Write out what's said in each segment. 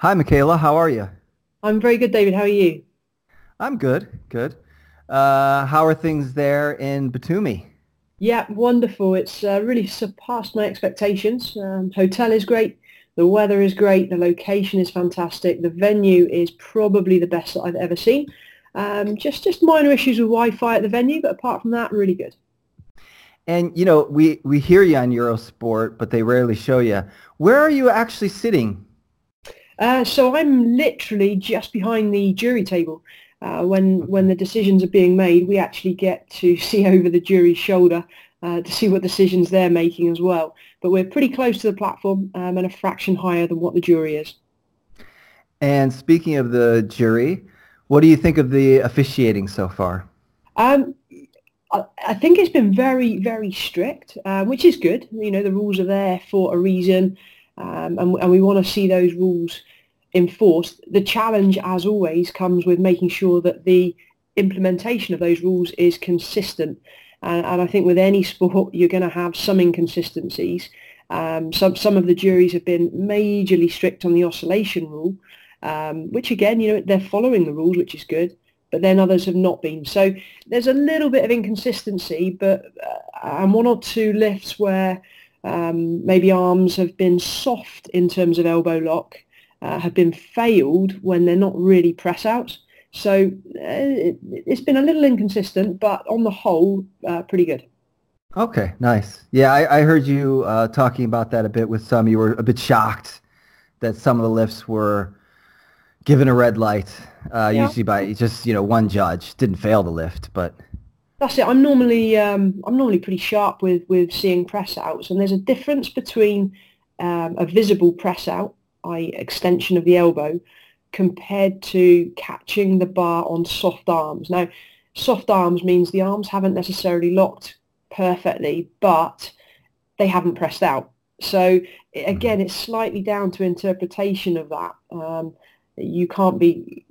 Hi, Michaela. How are you? I'm very good, David. How are you? I'm good. Good. Uh, how are things there in Batumi? Yeah, wonderful. It's uh, really surpassed my expectations. Um, hotel is great. The weather is great. The location is fantastic. The venue is probably the best that I've ever seen. Um, just just minor issues with Wi-Fi at the venue, but apart from that, really good. And you know, we we hear you on Eurosport, but they rarely show you. Where are you actually sitting? Uh, so I'm literally just behind the jury table. Uh, when when the decisions are being made, we actually get to see over the jury's shoulder uh, to see what decisions they're making as well. But we're pretty close to the platform um, and a fraction higher than what the jury is. And speaking of the jury, what do you think of the officiating so far? Um, I, I think it's been very, very strict, uh, which is good. You know, the rules are there for a reason, um, and, and we want to see those rules enforced. The challenge, as always, comes with making sure that the implementation of those rules is consistent. And, and I think with any sport, you're going to have some inconsistencies. Um, some some of the juries have been majorly strict on the oscillation rule, um, which again, you know, they're following the rules, which is good. But then others have not been. So there's a little bit of inconsistency, but uh, and one or two lifts where um, maybe arms have been soft in terms of elbow lock, uh, have been failed when they're not really press out. So uh, it, has been a little inconsistent, but on the whole, uh, pretty good. Okay, nice. Yeah, I, I heard you uh, talking about that a bit with some. You were a bit shocked that some of the lifts were given a red light, uh, yeah. usually by just you know one judge. Didn't fail the lift, but that's it. I'm normally um, I'm normally pretty sharp with with seeing press outs, and there's a difference between um, a visible press out, i.e. extension of the elbow, compared to catching the bar on soft arms. Now, soft arms means the arms haven't necessarily locked perfectly, but they haven't pressed out. So again, mm-hmm. it's slightly down to interpretation of that. Um, you can't be,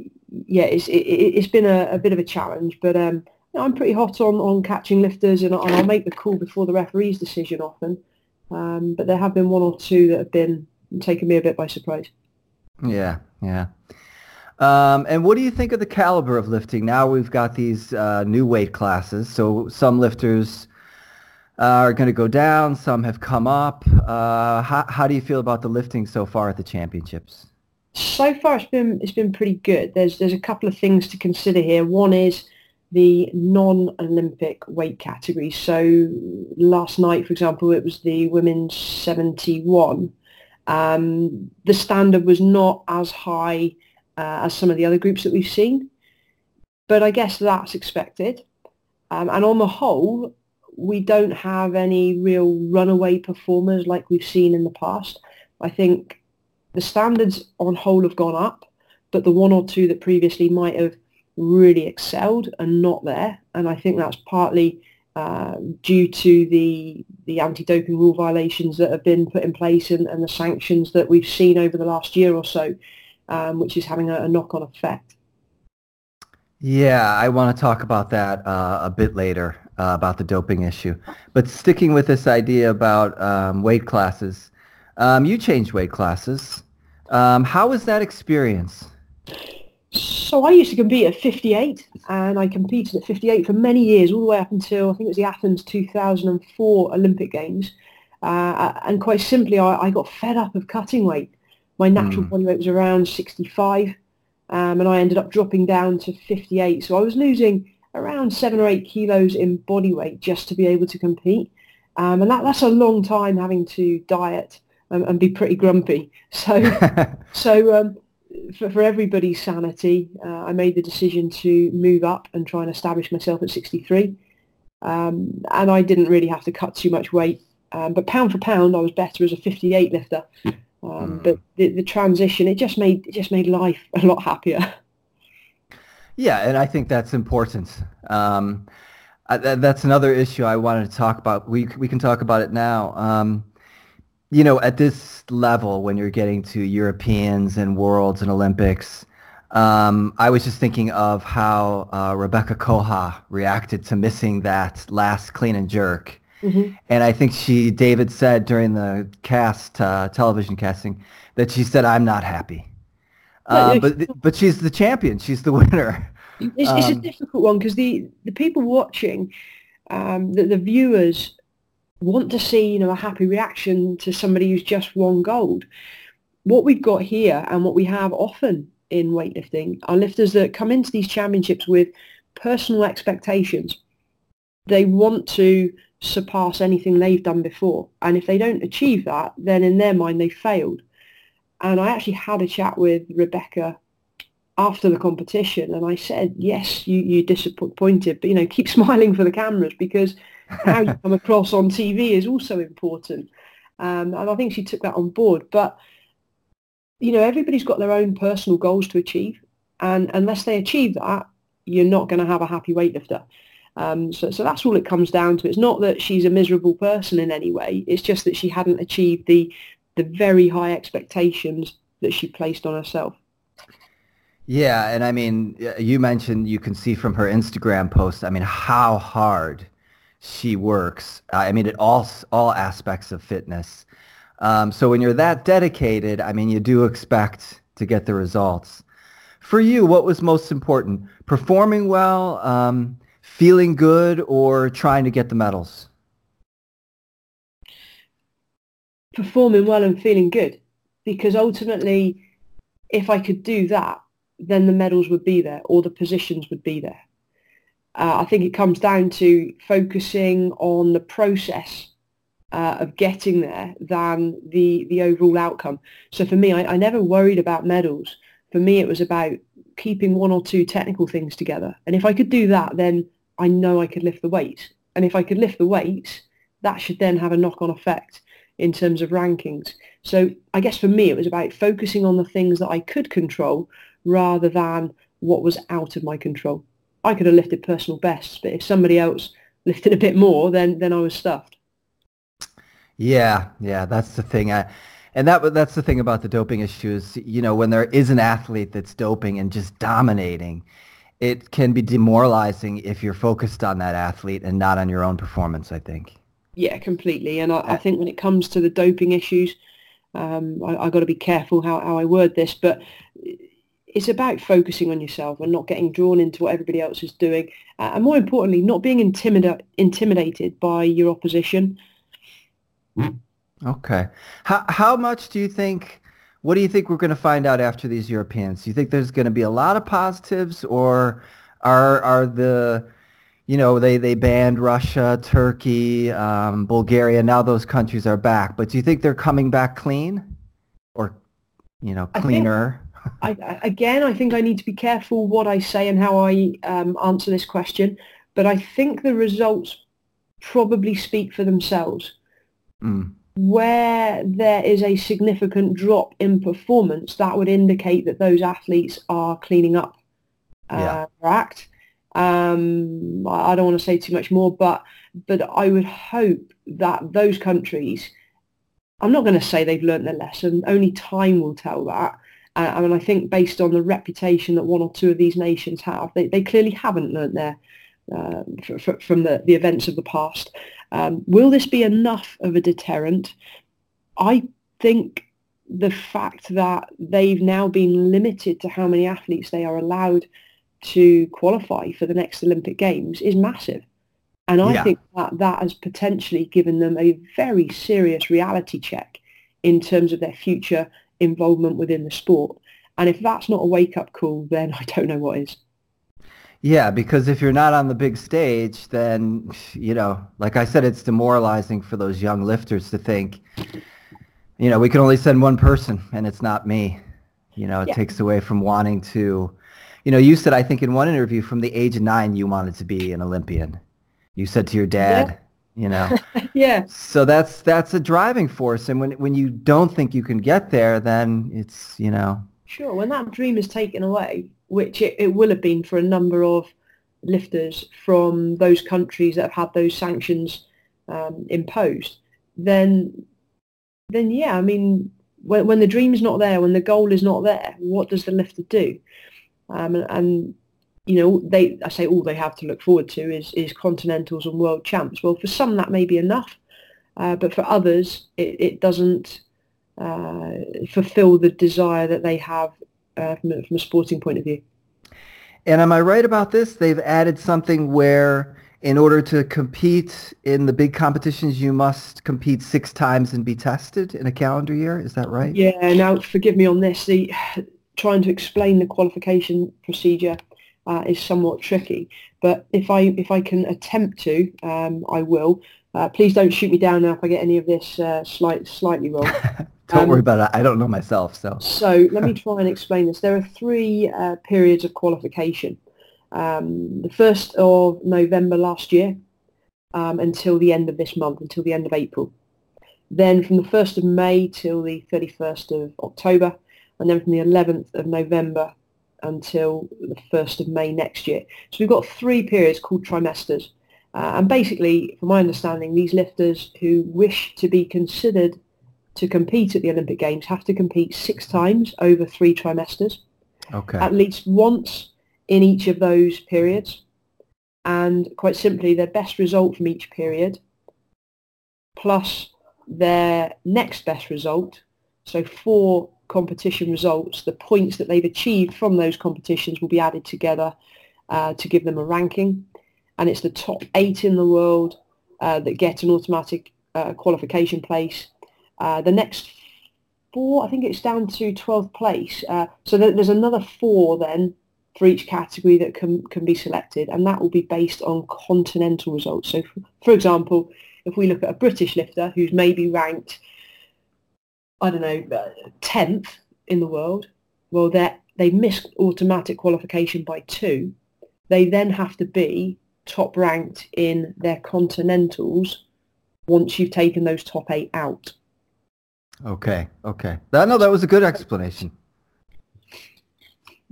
yeah, it's it, has been a, a, bit of a challenge, but um, I'm pretty hot on, on catching lifters and, and I'll make the call before the referee's decision often. Um, but there have been one or two that have been taken me a bit by surprise. Yeah, yeah. Um, and what do you think of the caliber of lifting? Now we've got these uh, new weight classes. So some lifters uh, are going to go down. Some have come up. Uh, how, how do you feel about the lifting so far at the championships? So far, it's been it's been pretty good. There's there's a couple of things to consider here. One is the non-Olympic weight categories. So last night, for example, it was the women's 71. Um, the standard was not as high uh, as some of the other groups that we've seen. But I guess that's expected. Um, and on the whole, we don't have any real runaway performers like we've seen in the past. I think the standards on whole have gone up, but the one or two that previously might have really excelled and not there. And I think that's partly uh, due to the the anti-doping rule violations that have been put in place and, and the sanctions that we've seen over the last year or so um, which is having a, a knock-on effect. Yeah, I want to talk about that uh, a bit later uh, about the doping issue. But sticking with this idea about um, weight classes, um, you changed weight classes. Um, how was that experience? So I used to compete at 58, and I competed at 58 for many years, all the way up until I think it was the Athens 2004 Olympic Games. Uh, and quite simply, I, I, got fed up of cutting weight. My natural mm. body weight was around 65, um, and I ended up dropping down to 58. So I was losing around seven or eight kilos in body weight just to be able to compete. Um, and that, that's a long time having to diet and, and be pretty grumpy. So, so um, for, for everybody's sanity, uh, I made the decision to move up and try and establish myself at 63. Um, and I didn't really have to cut too much weight. Um, but pound for pound, I was better as a 58 lifter. Um, mm. But the, the transition, it just made it just made life a lot happier. Yeah, and I think that's important. Um, I, that's another issue I wanted to talk about. We we can talk about it now. Um, you know, at this level, when you're getting to Europeans and Worlds and Olympics, um, I was just thinking of how uh, Rebeka Koha reacted to missing that last clean and jerk Mm-hmm. And I think she, David said during the cast, uh, television casting, that she said, I'm not happy. Uh, but but she's the champion. She's the winner. It's, it's a um, difficult one because the the people watching, um, the, the viewers want to see you know a happy reaction to somebody who's just won gold. What we've got here and what we have often in weightlifting are lifters that come into these championships with personal expectations. They want to surpass anything they've done before. And if they don't achieve that, then in their mind they failed. And I actually had a chat with Rebeka after the competition and I said, yes, you, you're disappointed, but, you know, keep smiling for the cameras because how you come across on TV is also important. Um, and I think she took that on board. But, you know, everybody's got their own personal goals to achieve. And unless they achieve that, you're not going to have a happy weightlifter. Um, so, so that's all it comes down to. It's not that she's a miserable person in any way. It's just that she hadn't achieved the the very high expectations that she placed on herself. Yeah, and I mean, you mentioned you can see from her Instagram post. I mean, how hard she works. I mean, at all all aspects of fitness. Um, so when you're that dedicated, I mean, you do expect to get the results. For you, what was most important? Performing well, um, feeling good, or trying to get the medals? Performing well and feeling good. Because ultimately, if I could do that, then the medals would be there or the positions would be there. Uh, I think it comes down to focusing on the process uh, of getting there than the the overall outcome. So for me, I, I never worried about medals. For me, it was about keeping one or two technical things together. And if I could do that, then I know I could lift the weight. And if I could lift the weight, that should then have a knock-on effect in terms of rankings. So I guess for me, it was about focusing on the things that I could control rather than what was out of my control. I could have lifted personal bests, but if somebody else lifted a bit more, then then I was stuffed. Yeah, yeah, that's the thing. I, and that that's the thing about the doping issues. You know, when there is an athlete that's doping and just dominating, it can be demoralizing if you're focused on that athlete and not on your own performance. I think. Yeah, completely. And I, I think when it comes to the doping issues, um, I, have got to be careful how, how I word this, but it's about focusing on yourself and not getting drawn into what everybody else is doing, uh, and more importantly, not being intimida- intimidated by your opposition. Okay. How how much do you think? What do you think we're going to find out after these Europeans? Do you think there's going to be a lot of positives, or are are the you know they they banned Russia, Turkey, um, Bulgaria. Now those countries are back, but do you think they're coming back clean, or you know cleaner? I again, I think I need to be careful what I say and how I um, answer this question. But I think the results probably speak for themselves. Mm where there is a significant drop in performance, that would indicate that those athletes are cleaning up uh, yeah. act. Um, I don't want to say too much more, but but I would hope that those countries, I'm not going to say they've learned their lesson. Only time will tell that. Uh, I mean, I think based on the reputation that one or two of these nations have, they, they clearly haven't learnt their uh, from the, the events of the past. Um, will this be enough of a deterrent? I think the fact that they've now been limited to how many athletes they are allowed to qualify for the next Olympic Games is massive. And I yeah. think that that has potentially given them a very serious reality check in terms of their future involvement within the sport. And if that's not a wake-up call, then I don't know what is. Yeah, because if you're not on the big stage, then, you know, like I said, it's demoralizing for those young lifters to think, you know, we can only send one person and it's not me. You know, it yeah. takes away from wanting to, you know, you said, I think in one interview from the age of nine, you wanted to be an Olympian. You said to your dad, yeah. You know. yeah. So that's, that's a driving force. And when, when you don't think you can get there, then it's, you know. Sure. When that dream is taken away, which it, it will have been for a number of lifters from those countries that have had those sanctions um, imposed, then then yeah, I mean, when, when the dream's not there, when the goal is not there, what does the lifter do? Um, and, and, you know, they I say all they have to look forward to is is continentals and world champs. Well, for some that may be enough, uh, but for others it, it doesn't uh, fulfil the desire that they have uh, from, a, from a sporting point of view. And am I right about this? They've added something where in order to compete in the big competitions, you must compete six times and be tested in a calendar year. Is that right? Yeah. Now, forgive me on this. The trying to explain the qualification procedure uh, is somewhat tricky. But if I if I can attempt to, um, I will. Uh, please don't shoot me down now if I get any of this uh, slight, slightly wrong. don't um, worry about it. I don't know myself. So so let me try and explain this. There are three uh, periods of qualification. Um, the first of November last year um, until the end of this month, until the end of April. Then from the 1st of May till the 31st of October, and then from the 11th of November until the 1st of May next year. So we've got three periods called trimesters. Uh, and basically, from my understanding, these lifters who wish to be considered to compete at the Olympic Games have to compete six times over three trimesters. Okay. At least once in each of those periods. And quite simply, their best result from each period plus their next best result. So four competition results, the points that they've achieved from those competitions will be added together uh, to give them a ranking. And it's the top eight in the world uh, that get an automatic uh, qualification place. Uh, the next four, I think it's down to 12th place. Uh, so there's another four then for each category that can, can be selected, and that will be based on continental results. So, for, for example, if we look at a British lifter who's maybe ranked I don't know, uh, tenth in the world. Well, they they missed automatic qualification by two. They then have to be top ranked in their continentals once you've taken those top eight out. Okay, okay. That, no, that was a good explanation.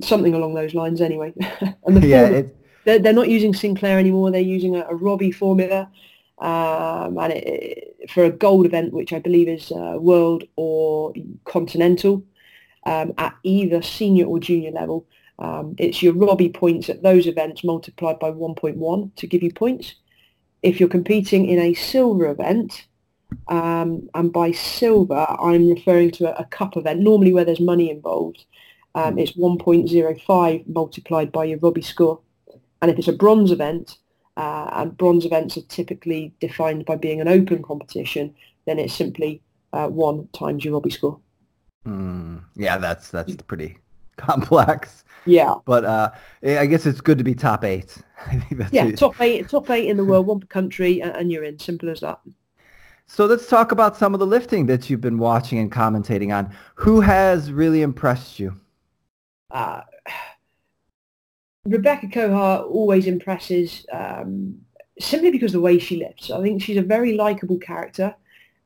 Something along those lines, anyway. and the yeah, they're, they're not using Sinclair anymore. They're using a, a Robi formula, um, and it, for a gold event, which I believe is uh, world or continental, um, at either senior or junior level, um, it's your Robi points at those events multiplied by 1.1 to give you points. If you're competing in a silver event, um, and by silver I'm referring to a, a, cup event, normally where there's money involved, um, it's 1.05 multiplied by your Robi score. And if it's a bronze event, uh, and bronze events are typically defined by being an open competition, then it's simply uh, one times your Robi score. Mm, yeah, that's that's pretty complex. Yeah, but uh, I guess it's good to be top eight. yeah, it. top eight, top eight in the world, one per country, and you're in. Simple as that. So let's talk about some of the lifting that you've been watching and commentating on. Who has really impressed you? Uh, Rebeka Koha always impresses um, simply because of the way she lifts. I think she's a very likable character,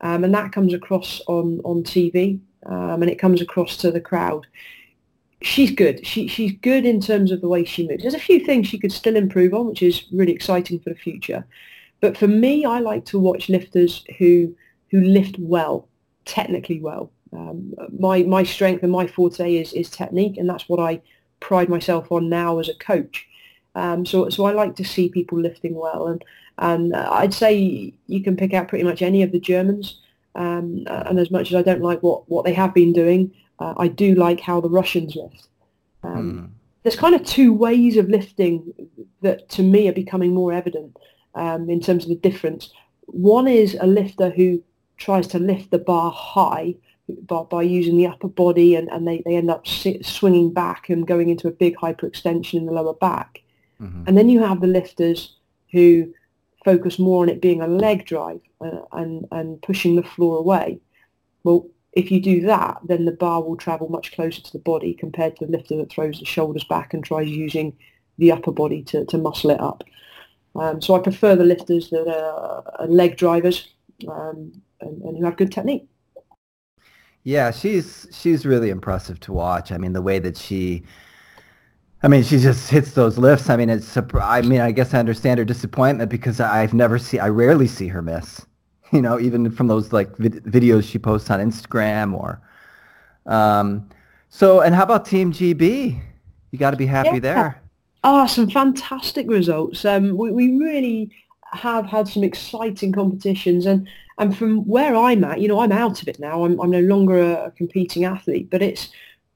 um, and that comes across on on TV, um, and it comes across to the crowd. She's good. She she's good in terms of the way she moves. There's a few things she could still improve on, which is really exciting for the future. But for me, I like to watch lifters who who lift well, technically well. Um, my my strength and my forte is is technique, and that's what I pride myself on now as a coach. Um, so, so I like to see people lifting well, and and I'd say you can pick out pretty much any of the Germans. Um, and as much as I don't like what, what they have been doing, uh, I do like how the Russians lift. Um, mm. There's kind of two ways of lifting that to me are becoming more evident um, in terms of the difference. One is a lifter who tries to lift the bar high by, by using the upper body and, and they, they end up sit, swinging back and going into a big hyperextension in the lower back. Mm-hmm. And then you have the lifters who focus more on it being a leg drive uh, and, and pushing the floor away. Well, if you do that, then the bar will travel much closer to the body compared to the lifter that throws the shoulders back and tries using the upper body to, to muscle it up. Um, so I prefer the lifters that are, leg drivers um, and, and who have good technique. Yeah, she's she's really impressive to watch. I mean, the way that she, I mean, she just hits those lifts. I mean, it's. I mean, I guess I understand her disappointment because I've never see, I rarely see her miss. You know, even from those like vid- videos she posts on Instagram or. Um, so, and how about Team GB? You got to be happy yeah. there. Ah, oh, some fantastic results. Um, we we really have had some exciting competitions and and from where I'm at, you know, I'm out of it now. I'm, I'm no longer a, competing athlete, but it's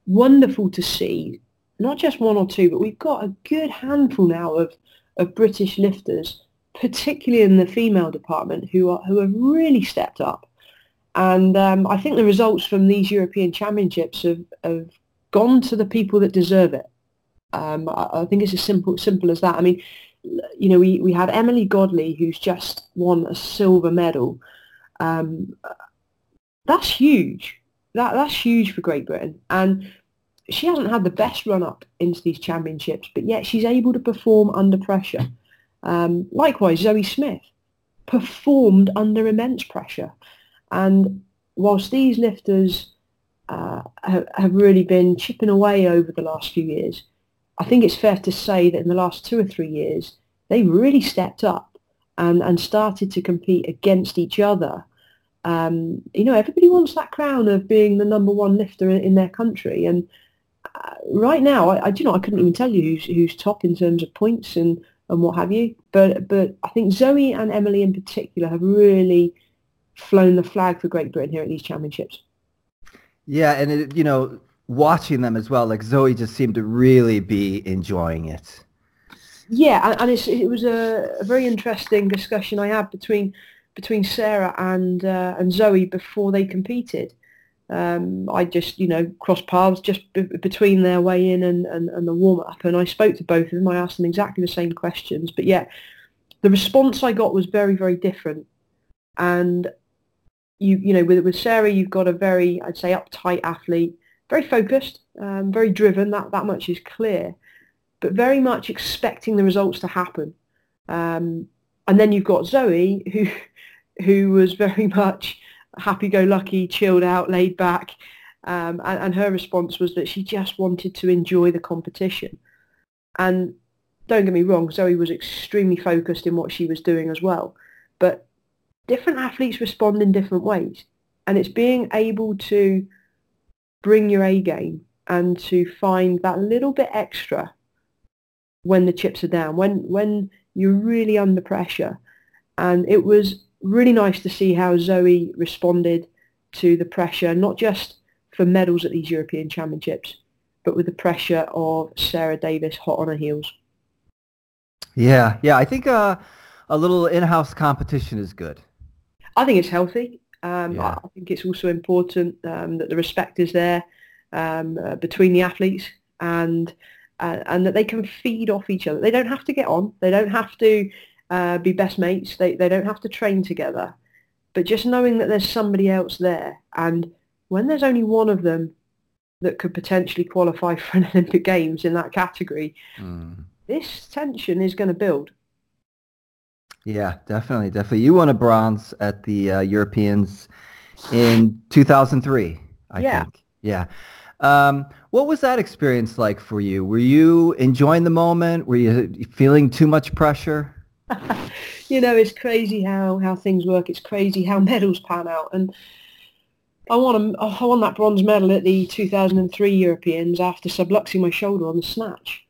wonderful to see, not just one or two, but we've got a good handful now of, of British lifters, particularly in the female department, who are who have really stepped up. And um, I think the results from these European Championships have, have gone to the people that deserve it. Um, I, I, think it's as simple simple as that. I mean, you know, we, we had Emily Godley, who's just won a silver medal. Um, that's huge. That that's huge for Great Britain. And she hasn't had the best run up into these championships, but yet she's able to perform under pressure. Um, likewise, Zoe Smith performed under immense pressure. And whilst these lifters uh, have, have really been chipping away over the last few years, I think it's fair to say that in the last two or three years, they really stepped up and, and started to compete against each other. Um, you know, everybody wants that crown of being the number one lifter in, in their country. And uh, right now, I, I, you know, I couldn't even tell you who's, who's top in terms of points and, and what have you. But, but I think Zoe and Emily in particular have really flown the flag for Great Britain here at these championships. Yeah, and it, you know, watching them as well, like Zoe just seemed to really be enjoying it. Yeah, and, it was a, a, very interesting discussion I had between between Sarah and uh, and Zoe before they competed. Um, I just, you know, crossed paths just b- between their way in and, and, and the warm up, and I spoke to both of them. I asked them exactly the same questions, but yeah, the response I got was very, very different. And you, you know, with with Sarah, you've got a very, I'd say, uptight athlete very focused, um, very driven. That that much is clear, but very much expecting the results to happen. Um, and then you've got Zoe, who who was very much happy-go-lucky, chilled out, laid back, um, and, and her response was that she just wanted to enjoy the competition. And don't get me wrong, Zoe was extremely focused in what she was doing as well. But different athletes respond in different ways. And it's being able to bring your A game and to find that little bit extra when the chips are down, when when you're really under pressure. And it was really nice to see how Zoe responded to the pressure, not just for medals at these European Championships, but with the pressure of Sarah Davies hot on her heels. Yeah, yeah. I think uh, a little in-house competition is good. I think it's healthy. Um, yeah. I think it's also important um, that the respect is there um, uh, between the athletes and uh, and that they can feed off each other. They don't have to get on. They don't have to uh, be best mates. They they don't have to train together. But just knowing that there's somebody else there, and when there's only one of them that could potentially qualify for an Olympic Games in that category, mm. this tension is going to build. Yeah, definitely, definitely. You won a bronze at the uh, Europeans in 2003, I yeah. think. Yeah. Um, what was that experience like for you? Were you enjoying the moment? Were you feeling too much pressure? you know, it's crazy how, how things work. It's crazy how medals pan out. And I won, a, I won that bronze medal at the 2003 Europeans after subluxing my shoulder on the snatch.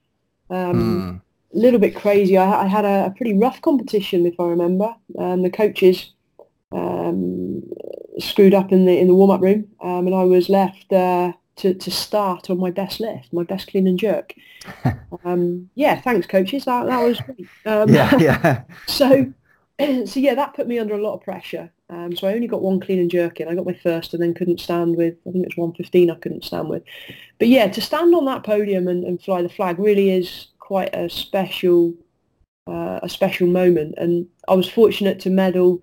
Um, mm a little bit crazy. I, I had a, a, pretty rough competition, if I remember. Um, the coaches um, screwed up in the in the warm up room, um, and I was left uh, to to start on my best lift, my best clean and jerk. Um, yeah, thanks, coaches. That that was great. Um, yeah, yeah. so. So yeah, that put me under a lot of pressure. Um, so I only got one clean and jerk in. I got my first and then couldn't stand with, I think it was 115 I couldn't stand with. But yeah, to stand on that podium and, and fly the flag really is quite a special uh, a special moment. And I was fortunate to medal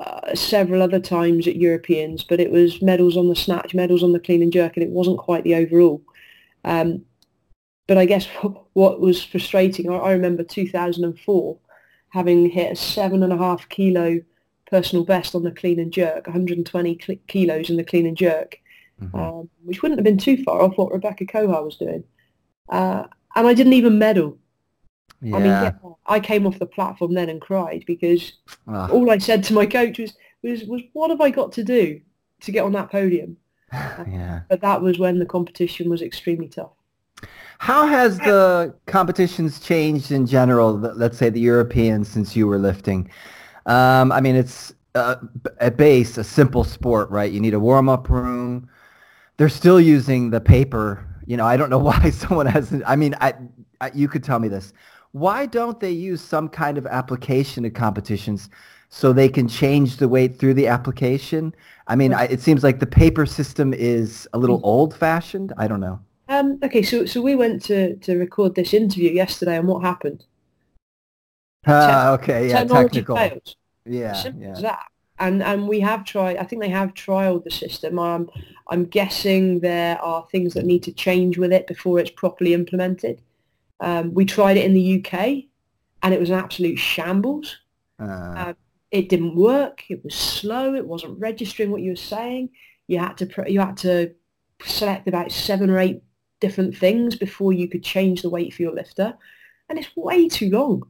uh, several other times at Europeans, but it was medals on the snatch, medals on the clean and jerk, and it wasn't quite the overall. Um, but I guess what was frustrating, I, I remember 2004 having hit a seven and a half kilo personal best on the clean and jerk, 120 cl- kilos in the clean and jerk, mm-hmm. um, which wouldn't have been too far off what Rebeka Koha was doing. Uh, and I didn't even medal. Yeah. I mean, yeah, I came off the platform then and cried because ah. all I said to my coach was, was, was, what have I got to do to get on that podium? yeah. But that was when the competition was extremely tough. How has the competitions changed in general? Let's say the Europeans since you were lifting. Um, I mean, it's uh, at base a simple sport, right? You need a warm-up room they're still using the paper. You know, I don't know why someone hasn't. I mean, I, I you could tell me this. Why don't they use some kind of application to competitions so they can change the weight through the application? I mean, I, it seems like the paper system is a little old-fashioned. I don't know. Um, okay, so so we went to, to record this interview yesterday, and what happened? Ah, okay, yeah, Technology technical. failed. Yeah, Simple yeah. as that. And and we have tried. I think they have trialed the system. I'm I'm guessing there are things that need to change with it before it's properly implemented. Um, we tried it in the UK, and it was an absolute shambles. Uh, It didn't work. It was slow. It wasn't registering what you were saying. You had to pr- you had to select about seven or eight different things before you could change the weight for your lifter, and it's way too long.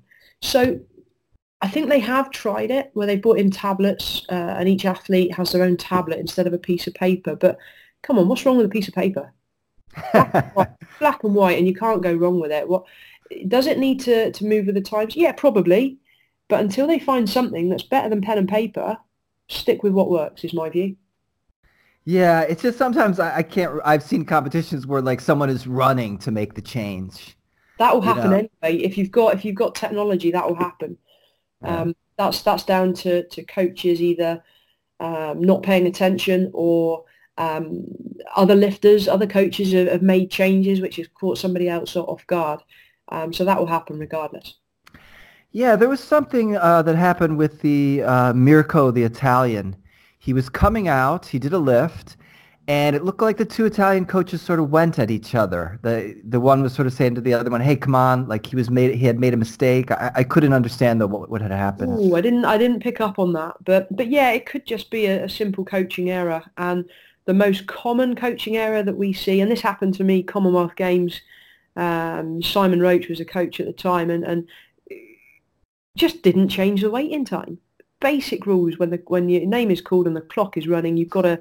So I think they have tried it where they brought in tablets uh, and each athlete has their own tablet instead of a piece of paper. But come on, what's wrong with a piece of paper? Black and white, and you can't go wrong with it. What does it need to, to move with the times? Yeah, probably. But until they find something that's better than pen and paper, stick with what works. Is my view. yeah, it's just sometimes I, I can't. I've seen competitions where like someone is running to make the change. That will You happen know. anyway. If you've got if you've got technology, that will happen. Yeah. Um, that's that's down to, to coaches either um, not paying attention or um, other lifters, other coaches have, have made changes which has caught somebody else off guard. Um, so that will happen regardless. Yeah, there was something uh, that happened with the uh, Mirko, the Italian. He was coming out. He did a lift, and it looked like the two Italian coaches sort of went at each other. The the one was sort of saying to the other one, "Hey, come on!" Like he was made. He had made a mistake. I, I couldn't understand though what, what had happened. Ooh, I didn't I didn't pick up on that, but but yeah, it could just be a, a simple coaching error. And the most common coaching error that we see, and this happened to me, Commonwealth Games. Um, Simon Roach was a coach at the time, and and just didn't change the weight in time. Basic rules when the when your name is called and the clock is running, you've got to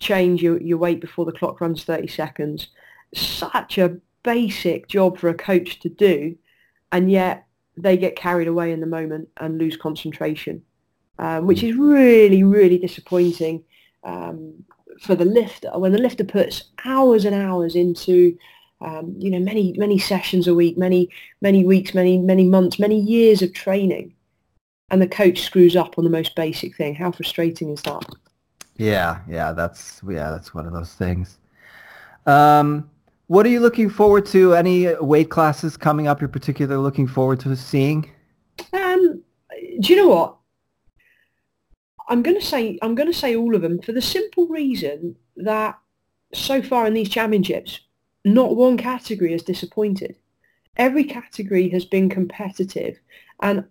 change your, your weight before the clock runs 30 seconds. Such a basic job for a coach to do, and yet they get carried away in the moment and lose concentration, um, which is really, really disappointing um, for the lifter. When the lifter puts hours and hours into, um, you know, many, many sessions a week, many, many weeks, many, many months, many years of training, and the coach screws up on the most basic thing. How frustrating is that? Yeah, yeah, that's yeah, that's one of those things. Um, what are you looking forward to? Any weight classes coming up? You're particularly looking forward to seeing? Um, do you know what? I'm going to say I'm going to say all of them for the simple reason that so far in these championships, not one category has disappointed. Every category has been competitive, and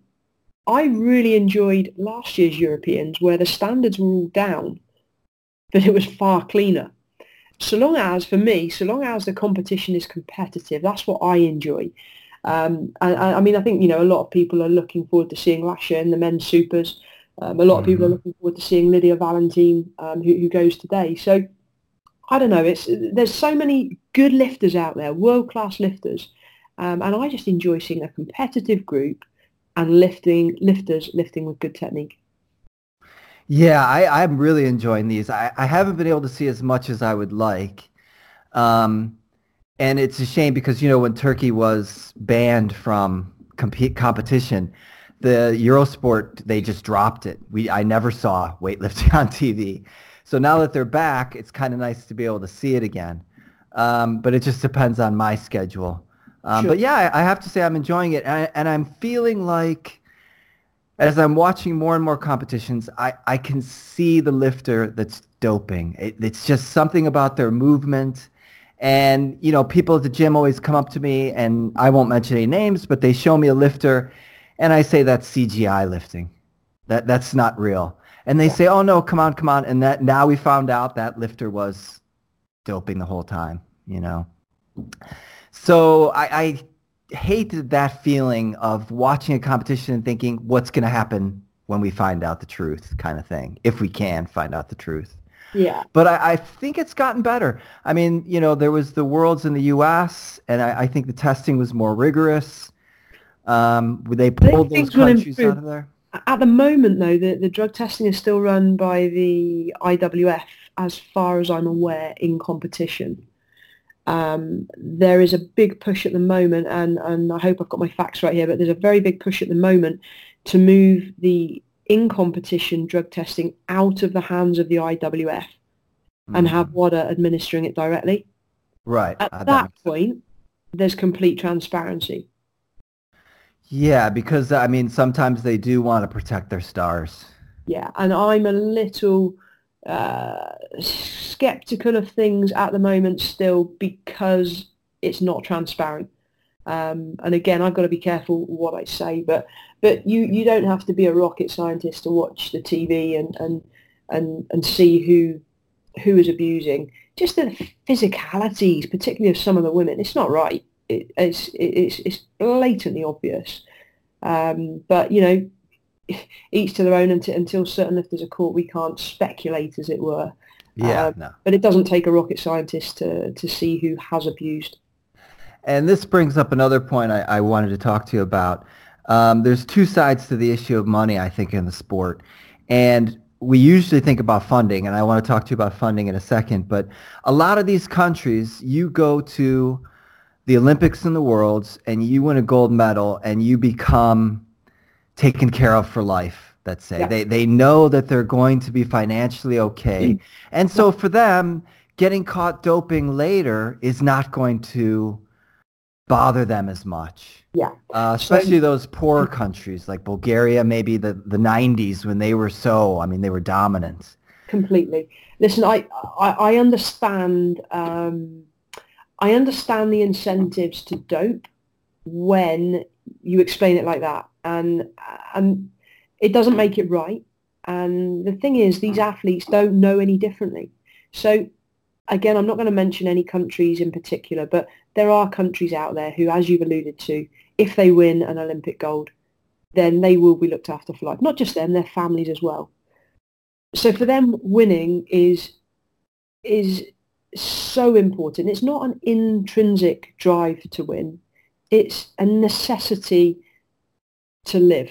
I really enjoyed last year's Europeans where the standards were all down, but it was far cleaner. So long as, for me, so long as the competition is competitive, that's what I enjoy. Um, I mean, I think, you know, a lot of people are looking forward to seeing Lasha in the men's supers. Um, a lot of people are Mhm. looking forward to seeing Lydia Valentin, um, who, who goes today. So I don't know. It's there's so many good lifters out there, world class lifters, um, and I just enjoy seeing a competitive group and lifting lifters lifting with good technique. Yeah, I, I'm really enjoying these. I, I haven't been able to see as much as I would like. Um, and it's a shame because, you know, when Turkey was banned from compete competition, the Eurosport, they just dropped it. We I never saw weightlifting on TV. So now that they're back, it's kind of nice to be able to see it again. Um, but it just depends on my schedule. Um, Sure. But yeah, I, I have to say I'm enjoying it. And, I, and I'm feeling like as I'm watching more and more competitions, I, I can see the lifter that's doping. It, it's just something about their movement. And, you know, people at the gym always come up to me, and I won't mention any names, but they show me a lifter, and I say that's CGI lifting. That That's not real. And they say, oh, no, come on, come on. And that now we found out that lifter was doping the whole time, you know. So I, I hated that feeling of watching a competition and thinking, what's going to happen when we find out the truth kind of thing, if we can find out the truth. Yeah, But I, I think it's gotten better. I mean, you know, there was the Worlds in the U.S., and I, I think the testing was more rigorous. Um, they pulled those countries out of there. at the moment though, the, the drug testing is still run by the IWF as far as I'm aware, in competition. Um, there is a big push at the moment, and, and I hope I've got my facts right here, but there's a very big push at the moment to move the in competition drug testing out of the hands of the IWF mm-hmm. and have WADA administering it directly. Right. At uh, that point, there's complete transparency. Yeah, because I mean, sometimes they do want to protect their stars. Yeah, and I'm a little uh, skeptical of things at the moment still because it's not transparent. Um, and again, I've got to be careful what I say, but but you, you don't have to be a rocket scientist to watch the TV and and and, and see who who is abusing. Just the physicalities, particularly of some of the women, it's not right. It, it's it's it's blatantly obvious. Um, but you know, each to their own until, until certain if there's a court we can't speculate as it were yeah um, no. but it doesn't take a rocket scientist to to see who has abused and this brings up another point I, I wanted to talk to you about um, there's two sides to the issue of money I think in the sport and we usually think about funding and I want to talk to you about funding in a second but a lot of these countries you go to the Olympics and the Worlds and you win a gold medal and you become taken care of for life let's say. Yeah. they they know that they're going to be financially okay. Mm. and so for them getting caught doping later is not going to bother them as much. Yeah. Uh, especially so, those poor countries like bulgaria maybe the the 90s when they were so i mean they were dominant. Completely. Listen i i, I understand um, i understand the incentives to dope when you explain it like that and and it doesn't make it right. And the thing is, these athletes don't know any differently. So again, I'm not going to mention any countries in particular, but there are countries out there who, as you've alluded to, if they win an Olympic gold, then they will be looked after for life. Not just them, their families as well. So for them, winning is is so important. It's not an intrinsic drive to win. It's a necessity to live.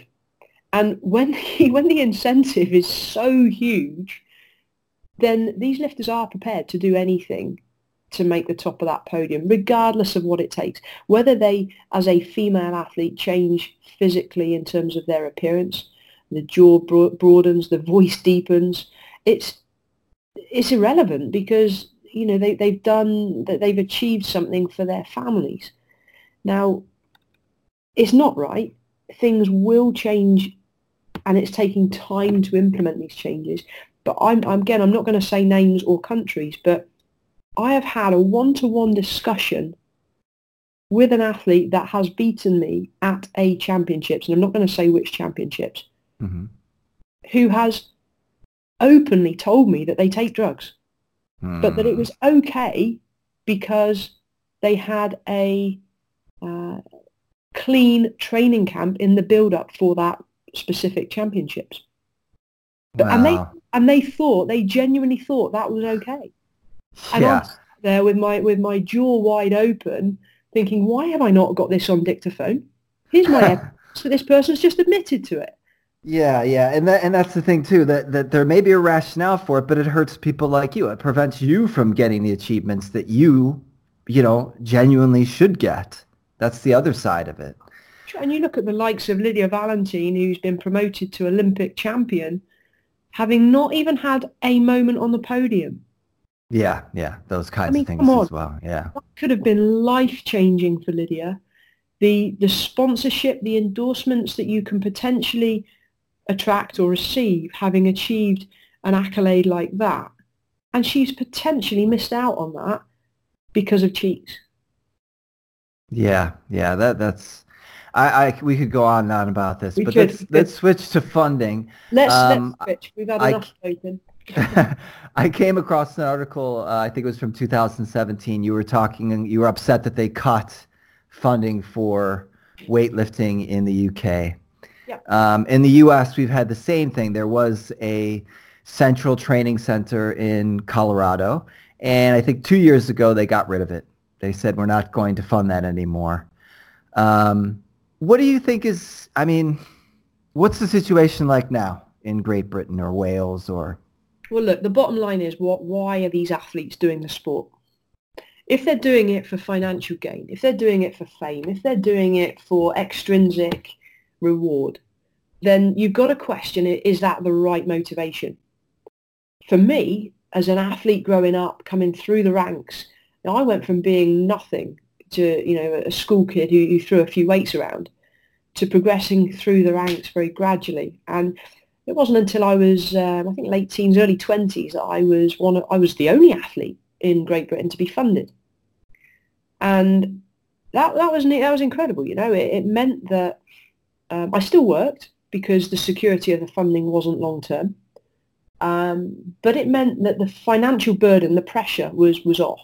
And when he, when the incentive is so huge, then these lifters are prepared to do anything to make the top of that podium, regardless of what it takes. Whether they, as a female athlete, change physically in terms of their appearance, the jaw broadens, the voice deepens, it's it's irrelevant because you know they they've done that they've achieved something for their families. Now, it's not right things will change and it's taking time to implement these changes. But I'm, I'm again, I'm not going to say names or countries, but I have had a one-to-one discussion with an athlete that has beaten me at a championships, and I'm not going to say which championships, mm-hmm. who has openly told me that they take drugs, mm. but that it was okay because they had a uh, clean training camp in the build-up for that specific championships. Wow. And they and they thought they genuinely thought that was okay. And yeah. I'm there with my with my jaw wide open, thinking, why have I not got this on dictaphone? Here's my evidence that this person's just admitted to it. Yeah, yeah, and that and that's the thing too that that there may be a rationale for it, but it hurts people like you. It prevents you from getting the achievements that you, you know, genuinely should get. That's the other side of it. And you look at the likes of Lydia Valentin, who's been promoted to Olympic champion, having not even had a moment on the podium. Yeah, yeah, those kinds I mean, of things as well. Yeah, that could have been life changing for Lydia. The the sponsorship, the endorsements that you can potentially attract or receive, having achieved an accolade like that, and she's potentially missed out on that because of cheats. Yeah, yeah, that that's. I, I we could go on and on about this, we but could, let's let's switch to funding. Let's, um, let's switch. We've had enough I, open. I came across an article. Uh, I think it was from 2017. You were talking, and you were upset that they cut funding for weightlifting in the UK. Um, in the U.S., we've had the same thing. There was a central training center in Colorado, and I think two years ago they got rid of it. They said we're not going to fund that anymore. Um, what do you think is? I mean, what's the situation like now in Great Britain or Wales or? Well, look, the bottom line is what? Why are these athletes doing the sport? If they're doing it for financial gain, if they're doing it for fame, if they're doing it for extrinsic reward, then you've got to question is that the right motivation? For me, as an athlete growing up, coming through the ranks, I went from being nothing to, you know, a school kid who, who threw a few weights around to progressing through the ranks very gradually. And it wasn't until I was, um, I think, late teens, early 20s that I was one of, I was the only athlete in Great Britain to be funded. And that, that, was, that was incredible, you know. It, it meant that um, I still worked because the security of the funding wasn't long term. Um, but it meant that the financial burden, the pressure was, was off.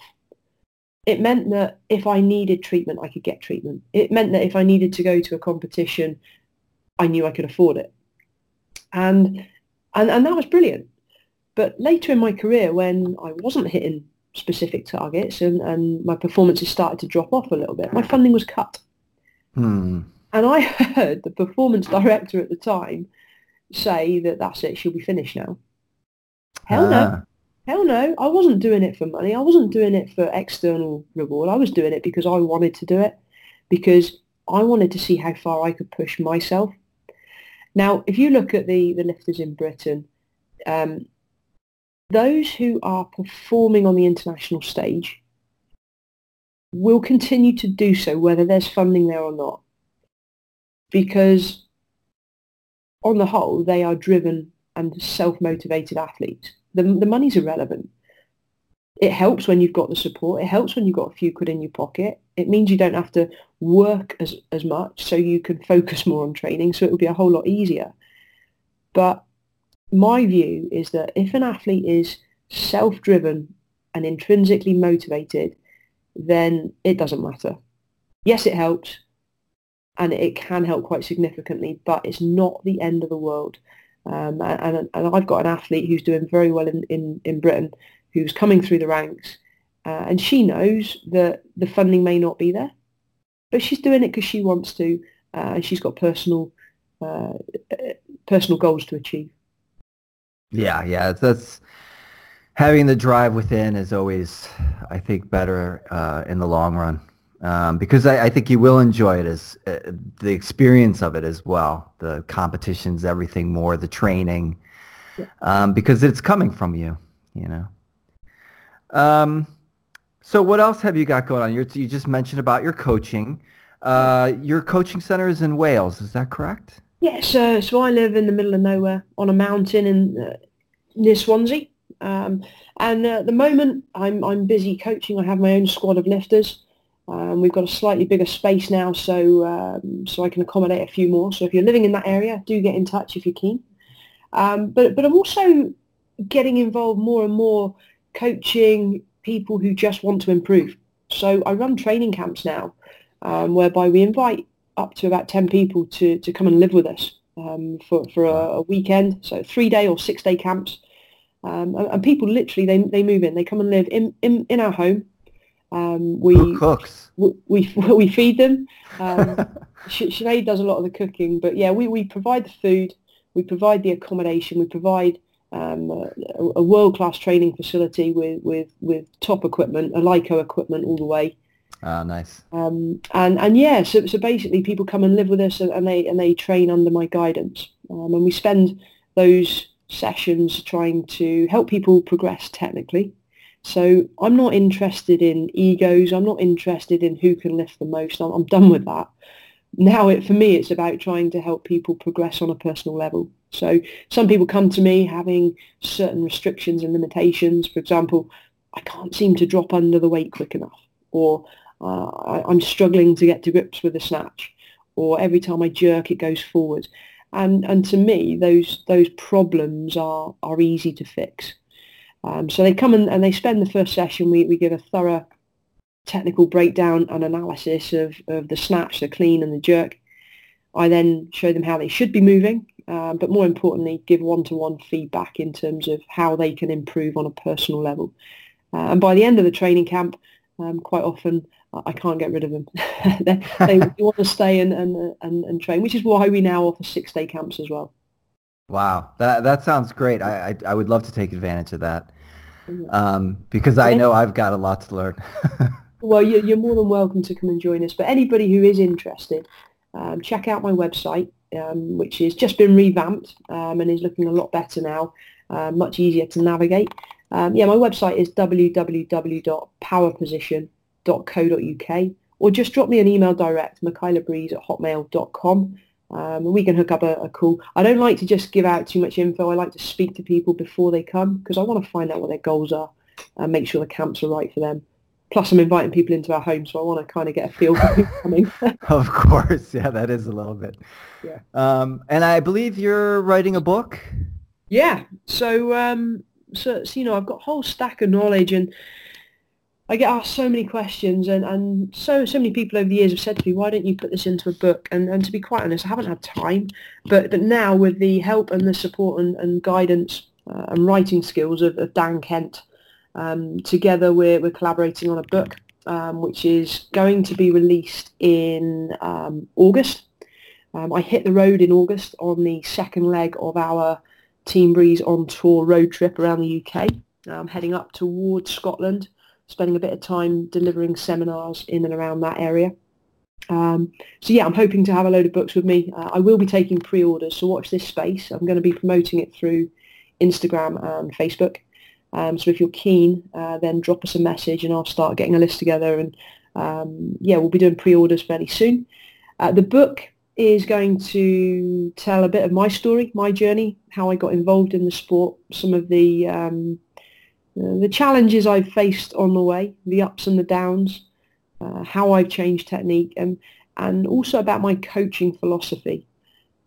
It meant that if I needed treatment, I could get treatment. It meant that if I needed to go to a competition, I knew I could afford it. And, and, and that was brilliant. But later in my career, when I wasn't hitting specific targets and, and my performances started to drop off a little bit, my funding was cut. Hmm. And I heard the performance director at the time say that that's it, she'll be finished now. Hell no. Ah. Hell no. I wasn't doing it for money. I wasn't doing it for external reward. I was doing it because I wanted to do it, because I wanted to see how far I could push myself. Now, if you look at the, the lifters in Britain, um, those who are performing on the international stage will continue to do so whether there's funding there or not. Because on the whole, they are driven and self-motivated athletes. The, the money's irrelevant. It helps when you've got the support. It helps when you've got a few quid in your pocket. It means you don't have to work as, as much so you can focus more on training. So it will be a whole lot easier. But my view is that if an athlete is self-driven and intrinsically motivated, then it doesn't matter. Yes, it helps and it can help quite significantly, but it's not the end of the world. Um, and, and I've got an athlete who's doing very well in, in, in Britain, who's coming through the ranks, uh, and she knows that the funding may not be there, but she's doing it because she wants to, uh, and she's got personal uh, personal goals to achieve. Yeah, yeah, that's having the drive within is always, I think, better uh, in the long run um, because I, I, think you will enjoy it as uh, the experience of it as well. The competitions, everything more, the training, yeah. um, because it's coming from you, you know. Um, so what else have you got going on? You're, you just mentioned about your coaching. Uh, your coaching center is in Wales, is that correct? Yes, uh, so I live in the middle of nowhere on a mountain in uh, near Swansea. Um, and uh, at the moment, I'm I'm busy coaching. I have my own squad of lifters. Um, we've got a slightly bigger space now, so um, so I can accommodate a few more. So if you're living in that area, do get in touch if you're keen. Um, but but I'm also getting involved more and more coaching people who just want to improve. So I run training camps now, um, whereby we invite up to about ten people to to come and live with us um, for for a, a, weekend. So three day or six day camps, um, and, and people literally they they move in, they come and live in in, in our home um, we Who cooks? We, we, we feed them. Um, Sinead does a lot of the cooking, but yeah, we, we provide the food, we provide the accommodation, we provide um, a, a world-class training facility with, with, with top equipment, Eleiko equipment all the way. Ah, nice. Um, and and yeah, so so basically, people come and live with us, and, and they and they train under my guidance, um, and we spend those sessions trying to help people progress technically, so I'm not interested in egos. I'm not interested in who can lift the most. I'm, I'm done with that. Now, it, for me, it's about trying to help people progress on a personal level. So some people come to me having certain restrictions and limitations. For example, I can't seem to drop under the weight quick enough, or uh, I, am struggling to get to grips with a snatch, or every time I jerk, it goes forward. And and to me, those those problems are are easy to fix. Um, so they come and, and they spend the first session. We, we give a thorough technical breakdown and analysis of, of the snatch, the clean and the jerk. I then show them how they should be moving, uh, but more importantly, give one-to-one feedback in terms of how they can improve on a personal level. Uh, and by the end of the training camp, um, quite often I can't get rid of them. they, they want to stay and, and, and, and train, which is why we now offer six-day camps as well. Wow, that that sounds great. I I, I would love to take advantage of that um, because I know I've got a lot to learn. well, you're, you're more than welcome to come and join us. But anybody who is interested, um, check out my website, um, which has just been revamped um, and is looking a lot better now, uh, much easier to navigate. Um, yeah, my website is www.powerposition.co.uk or just drop me an email direct, michaelabreeze at hotmail.com. Um, and we can hook up a, a, call. I don't like to just give out too much info. I like to speak to people before they come because I want to find out what their goals are and make sure the camps are right for them. Plus, I'm inviting people into our home, so I want to kind of get a feel for who's coming. of course, yeah, that is a little bit. Yeah. Um, and I believe you're writing a book. Yeah. So, um, so, so, you know, I've got a whole stack of knowledge, and I get asked so many questions, and, and so so many people over the years have said to me, "Why don't you put this into a book?" And and to be quite honest, I haven't had time. But but now with the help and the support and, and guidance uh, and writing skills of, of Dan Kent, um, together we're we're collaborating on a book um, which is going to be released in um, August. Um, I hit the road in August on the second leg of our Team Breeze on tour road trip around the UK. I'm heading up towards Scotland spending a bit of time delivering seminars in and around that area. Um, so yeah, I'm hoping to have a load of books with me. Uh, I will be taking pre-orders, so watch this space. I'm going to be promoting it through Instagram and Facebook. Um, so if you're keen, uh, then drop us a message and I'll start getting a list together. And um, yeah, we'll be doing pre-orders fairly soon. Uh, the book is going to tell a bit of my story, my journey, how I got involved in the sport, some of the um, uh, the challenges I've faced on the way, the ups and the downs, uh, how I've changed technique, and and also about my coaching philosophy.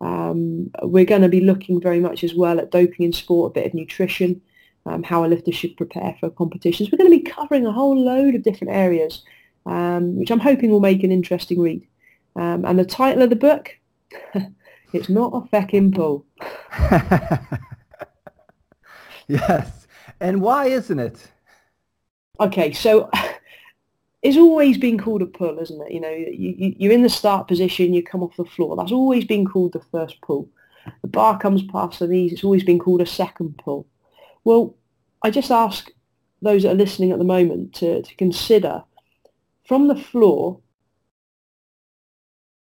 Um, we're going to be looking very much as well at doping in sport, a bit of nutrition, um, how a lifter should prepare for competitions. We're going to be covering a whole load of different areas, um, which I'm hoping will make an interesting read. Um, and the title of the book, it's not a fecking pull. yes. And why isn't it? Okay, so it's always been called a pull, isn't it? You know, you, you're in the start position, you come off the floor. That's always been called the first pull. The bar comes past the knees, it's always been called a second pull. Well, I just ask those that are listening at the moment to, to consider from the floor,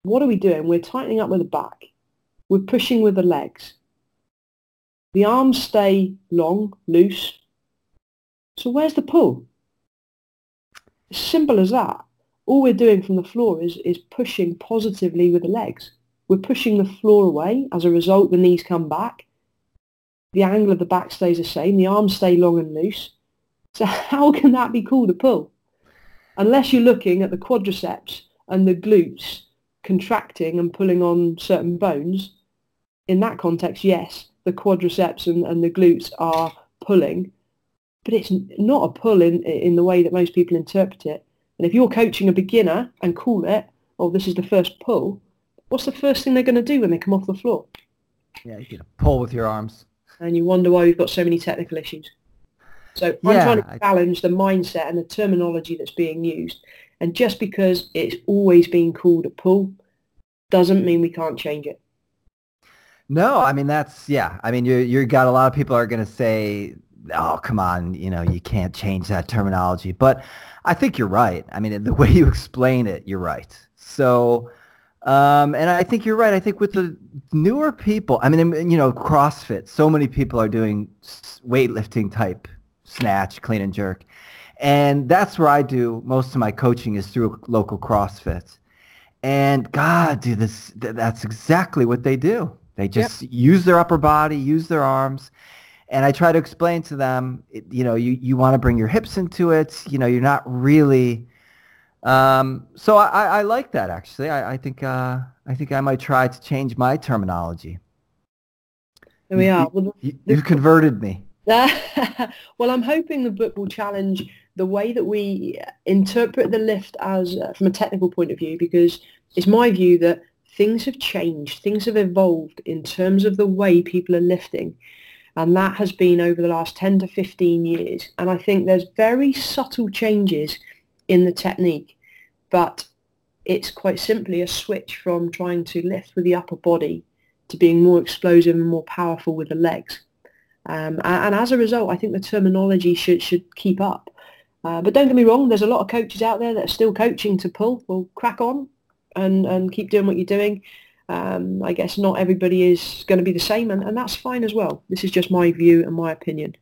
what are we doing? We're tightening up with the back. We're pushing with the legs. The arms stay long, loose. So where's the pull? Simple as that. All we're doing from the floor is, is pushing positively with the legs. We're pushing the floor away. As a result, the knees come back. The angle of the back stays the same. The arms stay long and loose. So how can that be called a pull? Unless you're looking at the quadriceps and the glutes contracting and pulling on certain bones, in that context, yes, the quadriceps and, and the glutes are pulling, but it's not a pull in in the way that most people interpret it. And if you're coaching a beginner and call it, oh, this is the first pull, what's the first thing they're going to do when they come off the floor? Yeah, you get a pull with your arms. And you wonder why we've got so many technical issues. So I'm trying to challenge the mindset and the terminology that's being used. And just because it's always been called a pull doesn't mean we can't change it. No, I mean that's yeah. I mean you you got a lot of people are going to say oh, come on, you know, you can't change that terminology. But I think you're right. I mean, the way you explain it, you're right. So, um, and I think you're right. I think with the newer people, I mean, you know, CrossFit, so many people are doing weightlifting type snatch, clean and jerk. And that's where I do most of my coaching is through local CrossFit. And God, dude, this, that's exactly what they do. They just yep. use their upper body, use their arms, and I try to explain to them, you know, you, you want to bring your hips into it. You know, you're not really. Um, so I, I like that actually. I, I think uh, I think I might try to change my terminology. There we are. Well, you, have converted me. well, I'm hoping the book will challenge the way that we interpret the lift as uh, from a technical point of view, because it's my view that things have changed, things have evolved in terms of the way people are lifting. And that has been over the last 10 to 15 years. And I think there's very subtle changes in the technique, but it's quite simply a switch from trying to lift with the upper body to being more explosive and more powerful with the legs. Um, and, and, as a result, I think the terminology should should keep up. Uh, but don't get me wrong, there's a lot of coaches out there that are still coaching to pull. Well, crack on and, and keep doing what you're doing. Um, I guess not everybody is going to be the same, and, and that's fine as well. This is just my view and my opinion.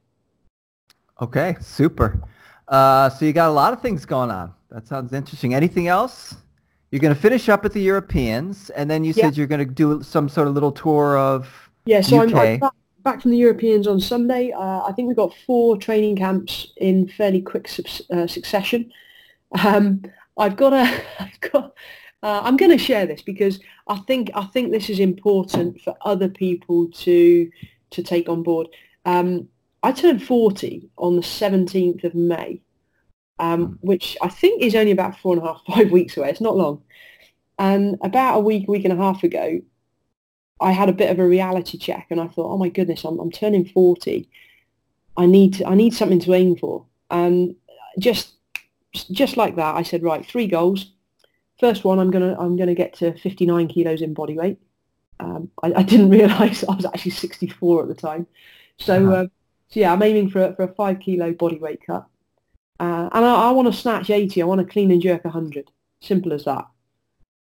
Okay, super. Uh, so you got a lot of things going on. That sounds interesting. Anything else? You're going to finish up at the Europeans, and then you said you're going to do some sort of little tour of yeah. So UK. I'm, I'm back, back, from the Europeans on Sunday. Uh, I think we've got four training camps in fairly quick uh, succession. Um, I've got a, I've got, uh, I'm going to share this because I think I think this is important for other people to to take on board. Um, I turned 40 on the 17th of May, um, hmm. which I think is only about four and a half, five weeks away. It's not long. And about a week, week and a half ago, I had a bit of a reality check, and I thought, oh my goodness, I'm, I'm turning 40. I need to, I need something to aim for. And just just like that, I said, right, three goals. First one, I'm gonna I'm gonna get to 59 kilos in body weight. Um, I, I, didn't realise I was actually 64 at the time. So, uh-huh. uh, so yeah, I'm aiming for for a five kilo body weight cut. Uh, and I, I want to snatch 80. I want to clean and jerk 100. Simple as that.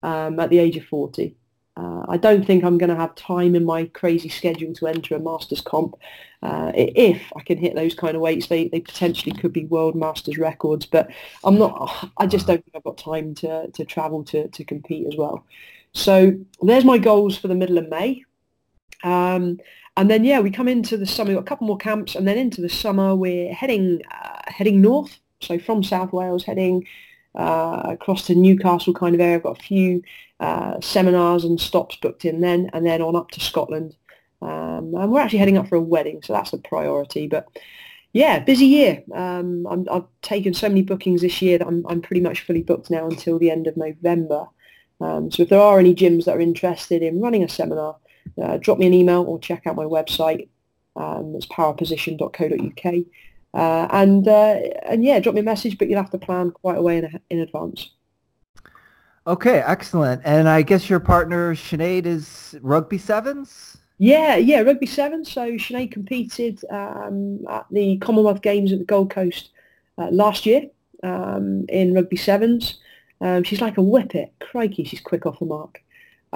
Um, at the age of 40. Uh, I don't think I'm going to have time in my crazy schedule to enter a Masters comp. Uh, if I can hit those kind of weights, they, they potentially could be World Masters records, but I'm not, I just don't think I've got time to, to travel to, to compete as well. So there's my goals for the middle of May. Um, and then, yeah, we come into the summer, we've got a couple more camps, and then into the summer, we're heading, uh, heading north so from South Wales, heading uh, across to Newcastle kind of area. I've got a few uh, seminars and stops booked in then, and then on up to Scotland. Um, and we're actually heading up for a wedding, so that's a priority. But yeah, busy year. Um, i have taken so many bookings this year that I'm, I'm pretty much fully booked now until the end of November. Um, so if there are any gyms that are interested in running a seminar, uh, drop me an email or check out my website. Um, it's powerposition.co.uk. Uh, and uh, and yeah, drop me a message, but you'll have to plan quite a way in, in advance. Okay, excellent. And I guess your partner Sinead is rugby sevens. Yeah, yeah, rugby sevens. So Sinead competed um, at the Commonwealth Games at the Gold Coast uh, last year um, in rugby sevens. Um, she's like a whippet. Crikey, she's quick off the mark.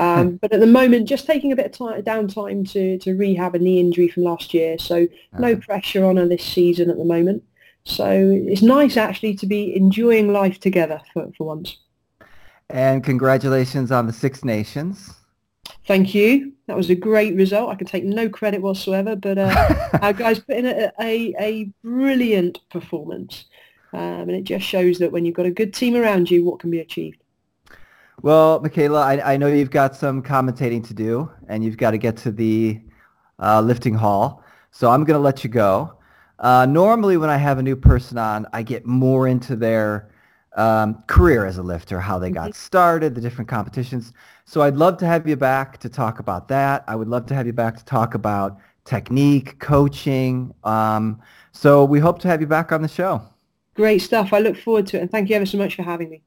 Um, hmm. but at the moment, just taking a bit of time, downtime to, to rehab a knee injury from last year. So no pressure on her this season at the moment. So it's nice actually to be enjoying life together for, for once. And congratulations on the Six Nations. Thank you. That was a great result. I can take no credit whatsoever, but uh, our guys put in a, a, a brilliant performance. Um, and it just shows that when you've got a good team around you, what can be achieved. Well, Michaela, I, I know you've got some commentating to do, and you've got to get to the uh, lifting hall. So I'm going to let you go. Uh, normally, when I have a new person on, I get more into their um, career as a lifter, how they got mm-hmm. started, the different competitions. So I'd love to have you back to talk about that. I would love to have you back to talk about technique, coaching. Um, so we hope to have you back on the show. Great stuff. I look forward to it, and thank you ever so much for having me.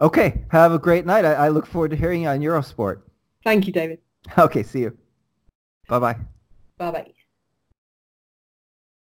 Okay. Have a great night. I, I look forward to hearing you on Eurosport. Thank you, David. Okay. See you. Bye-bye. Bye-bye.